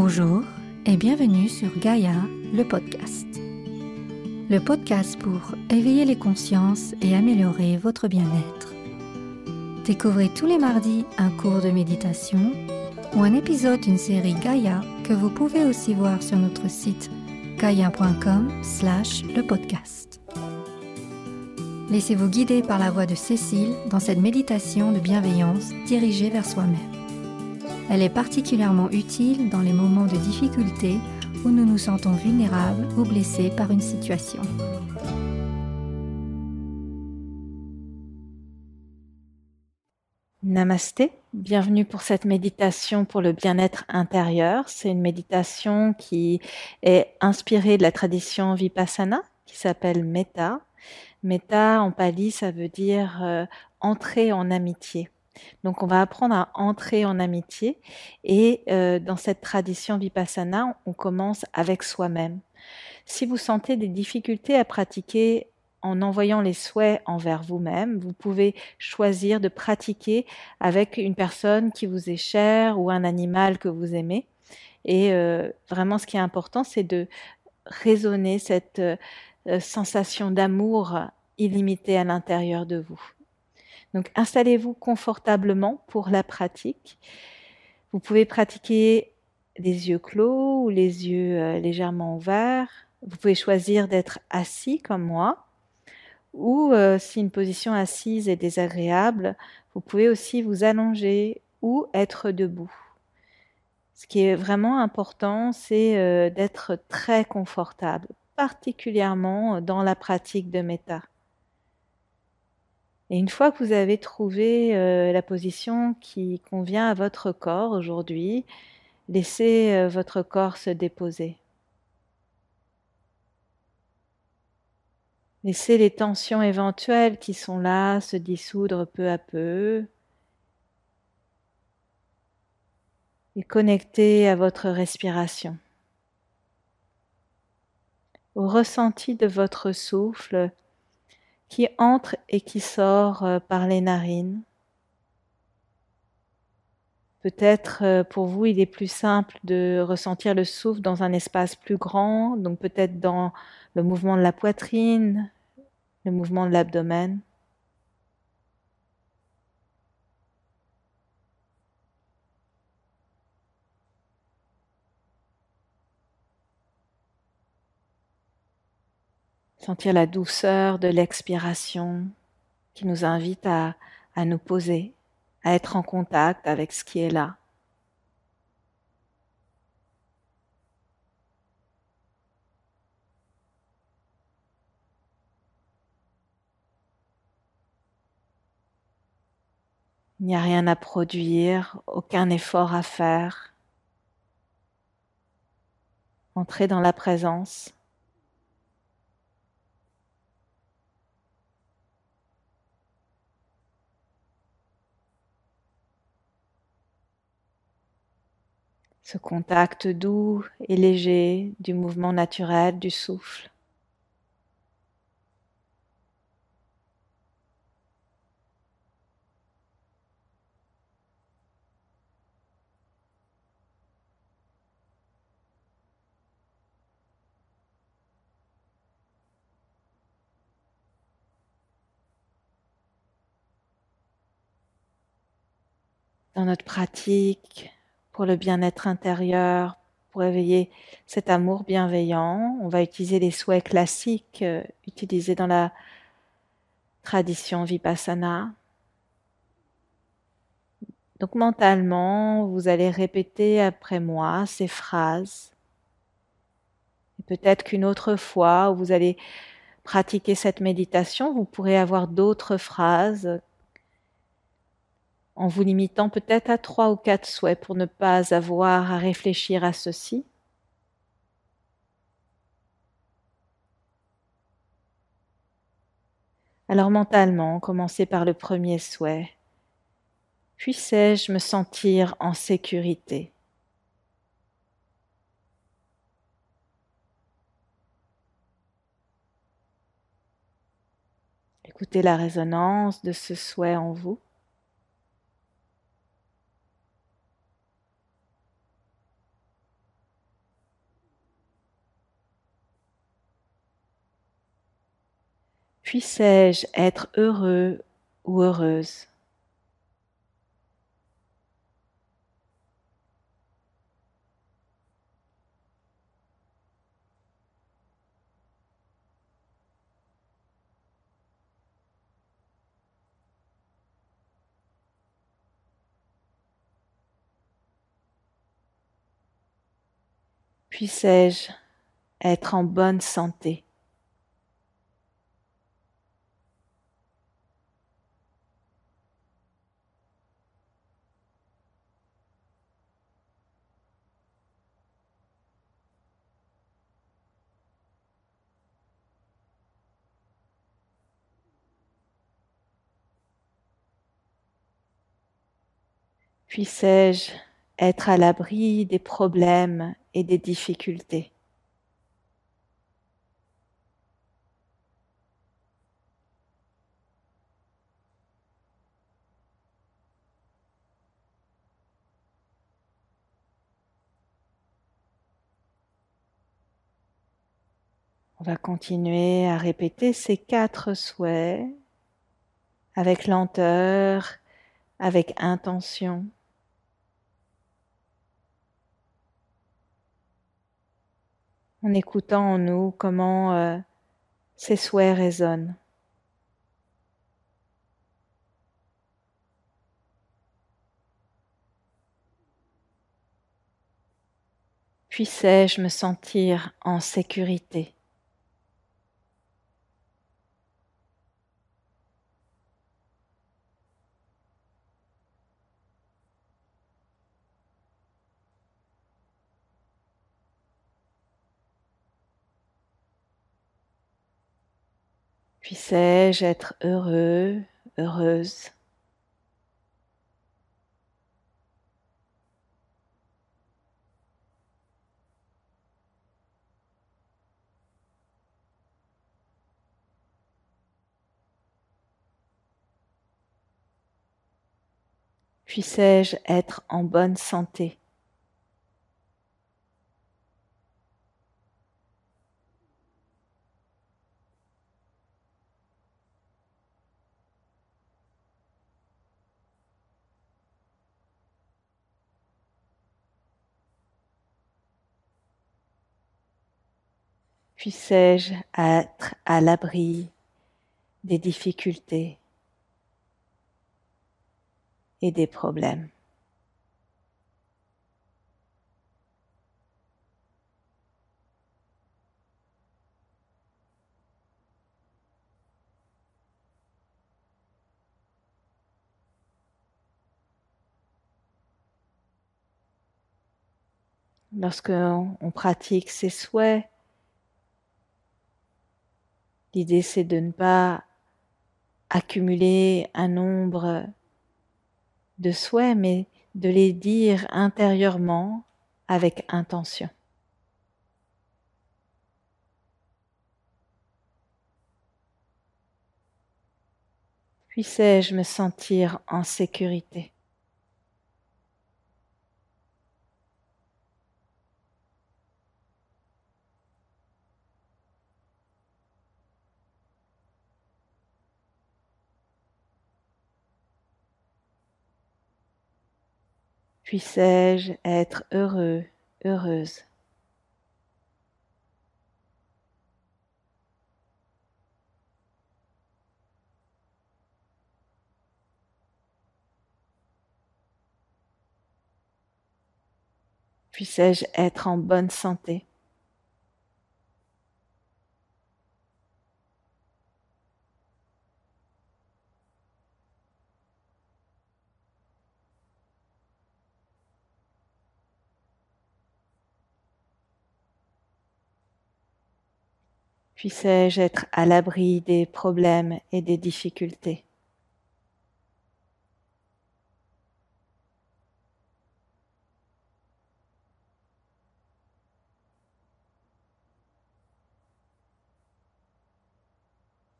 Bonjour et bienvenue sur Gaïa, le podcast. Le podcast pour éveiller les consciences et améliorer votre bien-être. Découvrez tous les mardis un cours de méditation ou un épisode d'une série Gaïa que vous pouvez aussi voir sur notre site gaia.com slash le podcast. Laissez-vous guider par la voix de Cécile dans cette méditation de bienveillance dirigée vers soi-même. Elle est particulièrement utile dans les moments de difficulté où nous nous sentons vulnérables ou blessés par une situation. Namasté, bienvenue pour cette méditation pour le bien-être intérieur. C'est une méditation qui est inspirée de la tradition Vipassana qui s'appelle Metta. Metta en pali, ça veut dire euh, entrer en amitié. Donc on va apprendre à entrer en amitié et euh, dans cette tradition vipassana, on commence avec soi-même. Si vous sentez des difficultés à pratiquer en envoyant les souhaits envers vous-même, vous pouvez choisir de pratiquer avec une personne qui vous est chère ou un animal que vous aimez. Et euh, vraiment, ce qui est important, c'est de raisonner cette euh, sensation d'amour illimité à l'intérieur de vous. Donc installez-vous confortablement pour la pratique. Vous pouvez pratiquer les yeux clos ou les yeux euh, légèrement ouverts. Vous pouvez choisir d'être assis comme moi. Ou euh, si une position assise est désagréable, vous pouvez aussi vous allonger ou être debout. Ce qui est vraiment important, c'est euh, d'être très confortable, particulièrement dans la pratique de méta. Et une fois que vous avez trouvé euh, la position qui convient à votre corps aujourd'hui, laissez euh, votre corps se déposer. Laissez les tensions éventuelles qui sont là se dissoudre peu à peu. Et connectez à votre respiration. Au ressenti de votre souffle qui entre et qui sort euh, par les narines. Peut-être euh, pour vous, il est plus simple de ressentir le souffle dans un espace plus grand, donc peut-être dans le mouvement de la poitrine, le mouvement de l'abdomen. Sentir la douceur de l'expiration qui nous invite à, à nous poser, à être en contact avec ce qui est là. Il n'y a rien à produire, aucun effort à faire. Entrer dans la présence. Ce contact doux et léger du mouvement naturel du souffle. Dans notre pratique, pour le bien-être intérieur, pour éveiller cet amour bienveillant. On va utiliser les souhaits classiques euh, utilisés dans la tradition vipassana. Donc mentalement, vous allez répéter après moi ces phrases. Et peut-être qu'une autre fois où vous allez pratiquer cette méditation, vous pourrez avoir d'autres phrases en vous limitant peut-être à trois ou quatre souhaits pour ne pas avoir à réfléchir à ceci. Alors mentalement, commencez par le premier souhait. Puissais-je me sentir en sécurité? Écoutez la résonance de ce souhait en vous. Puissais-je être heureux ou heureuse? Puissais-je être en bonne santé? Puissais-je être à l'abri des problèmes et des difficultés? On va continuer à répéter ces quatre souhaits avec lenteur, avec intention. En écoutant en nous comment euh, ces souhaits résonnent. Puissais-je me sentir en sécurité? Puissais-je être heureux, heureuse? Puissais-je être en bonne santé? Puissais-je être à l'abri des difficultés et des problèmes? Lorsque on pratique ses souhaits, L'idée, c'est de ne pas accumuler un nombre de souhaits, mais de les dire intérieurement avec intention. Puissais-je me sentir en sécurité? Puissais-je être heureux, heureuse? Puissais-je être en bonne santé? Puissais-je être à l'abri des problèmes et des difficultés?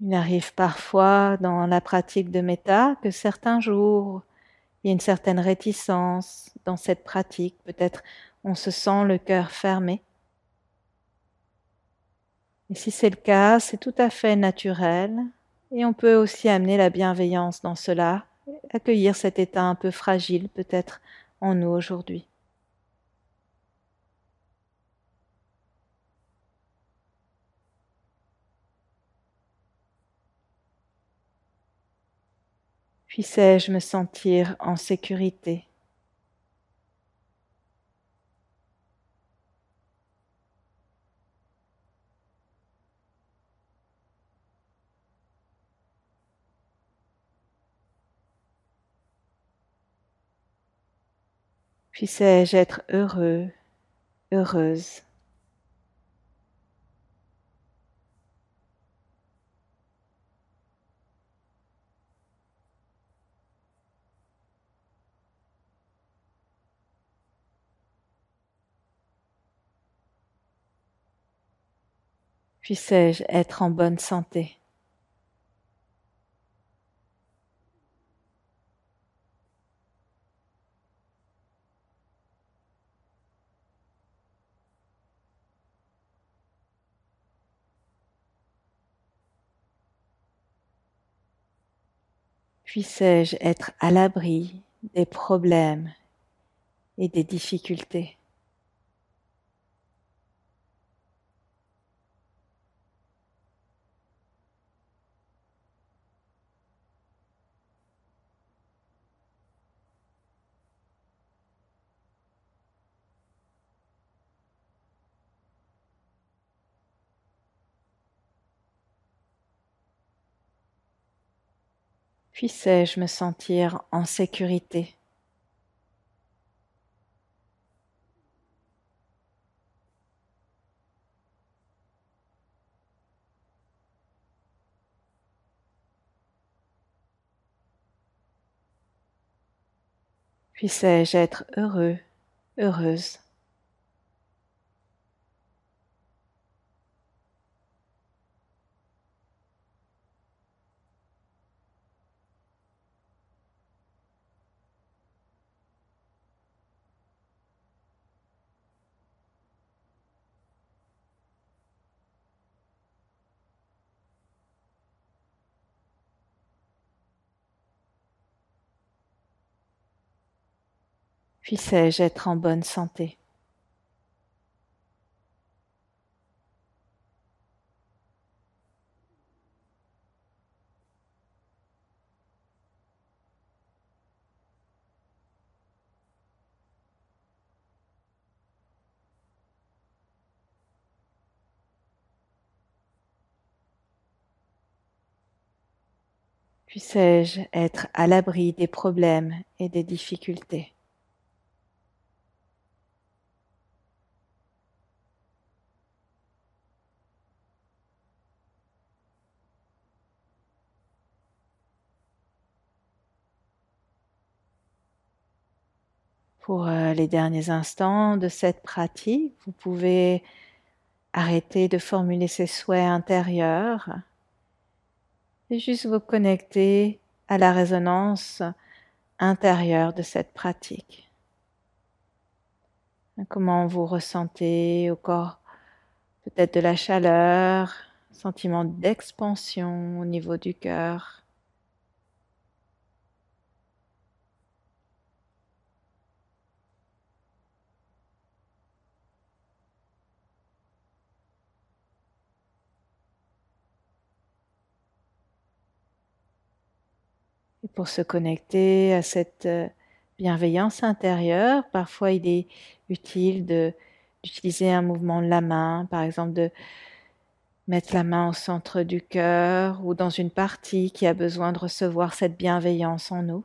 Il arrive parfois dans la pratique de méta que certains jours, il y a une certaine réticence dans cette pratique. Peut-être on se sent le cœur fermé. Et si c'est le cas, c'est tout à fait naturel. Et on peut aussi amener la bienveillance dans cela, accueillir cet état un peu fragile peut-être en nous aujourd'hui. Puissais-je me sentir en sécurité? Puissais-je être heureux, heureuse? Puissais-je être en bonne santé? Puissais-je être à l'abri des problèmes et des difficultés Puissais-je me sentir en sécurité? Puissais-je être heureux, heureuse? Puissais-je être en bonne santé? Puissais-je être à l'abri des problèmes et des difficultés? Pour euh, les derniers instants de cette pratique, vous pouvez arrêter de formuler ces souhaits intérieurs et juste vous connecter à la résonance intérieure de cette pratique. Comment vous ressentez au corps? Peut-être de la chaleur, sentiment d'expansion au niveau du cœur. Pour se connecter à cette euh, bienveillance intérieure, parfois il est utile d'utiliser un mouvement de la main, par exemple de mettre la main au centre du cœur ou dans une partie qui a besoin de recevoir cette bienveillance en nous.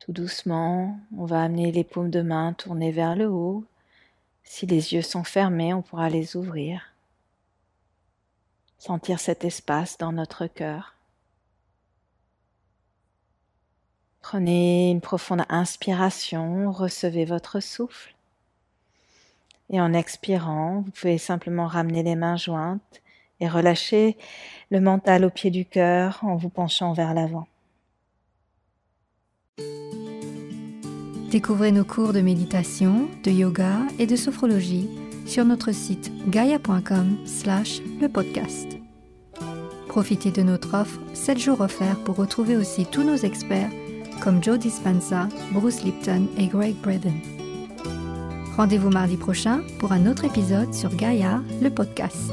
Tout doucement, on va amener les paumes de main tournées vers le haut. Si les yeux sont fermés, on pourra les ouvrir. Sentir cet espace dans notre cœur. Prenez une profonde inspiration, recevez votre souffle. Et en expirant, vous pouvez simplement ramener les mains jointes et relâcher le mental au pied du cœur en vous penchant vers l'avant. Découvrez nos cours de méditation, de yoga et de sophrologie sur notre site gaia.com slash le podcast. Profitez de notre offre 7 jours offerts pour retrouver aussi tous nos experts comme Joe Dispenza, Bruce Lipton et Greg Braden. Rendez-vous mardi prochain pour un autre épisode sur Gaia, le podcast.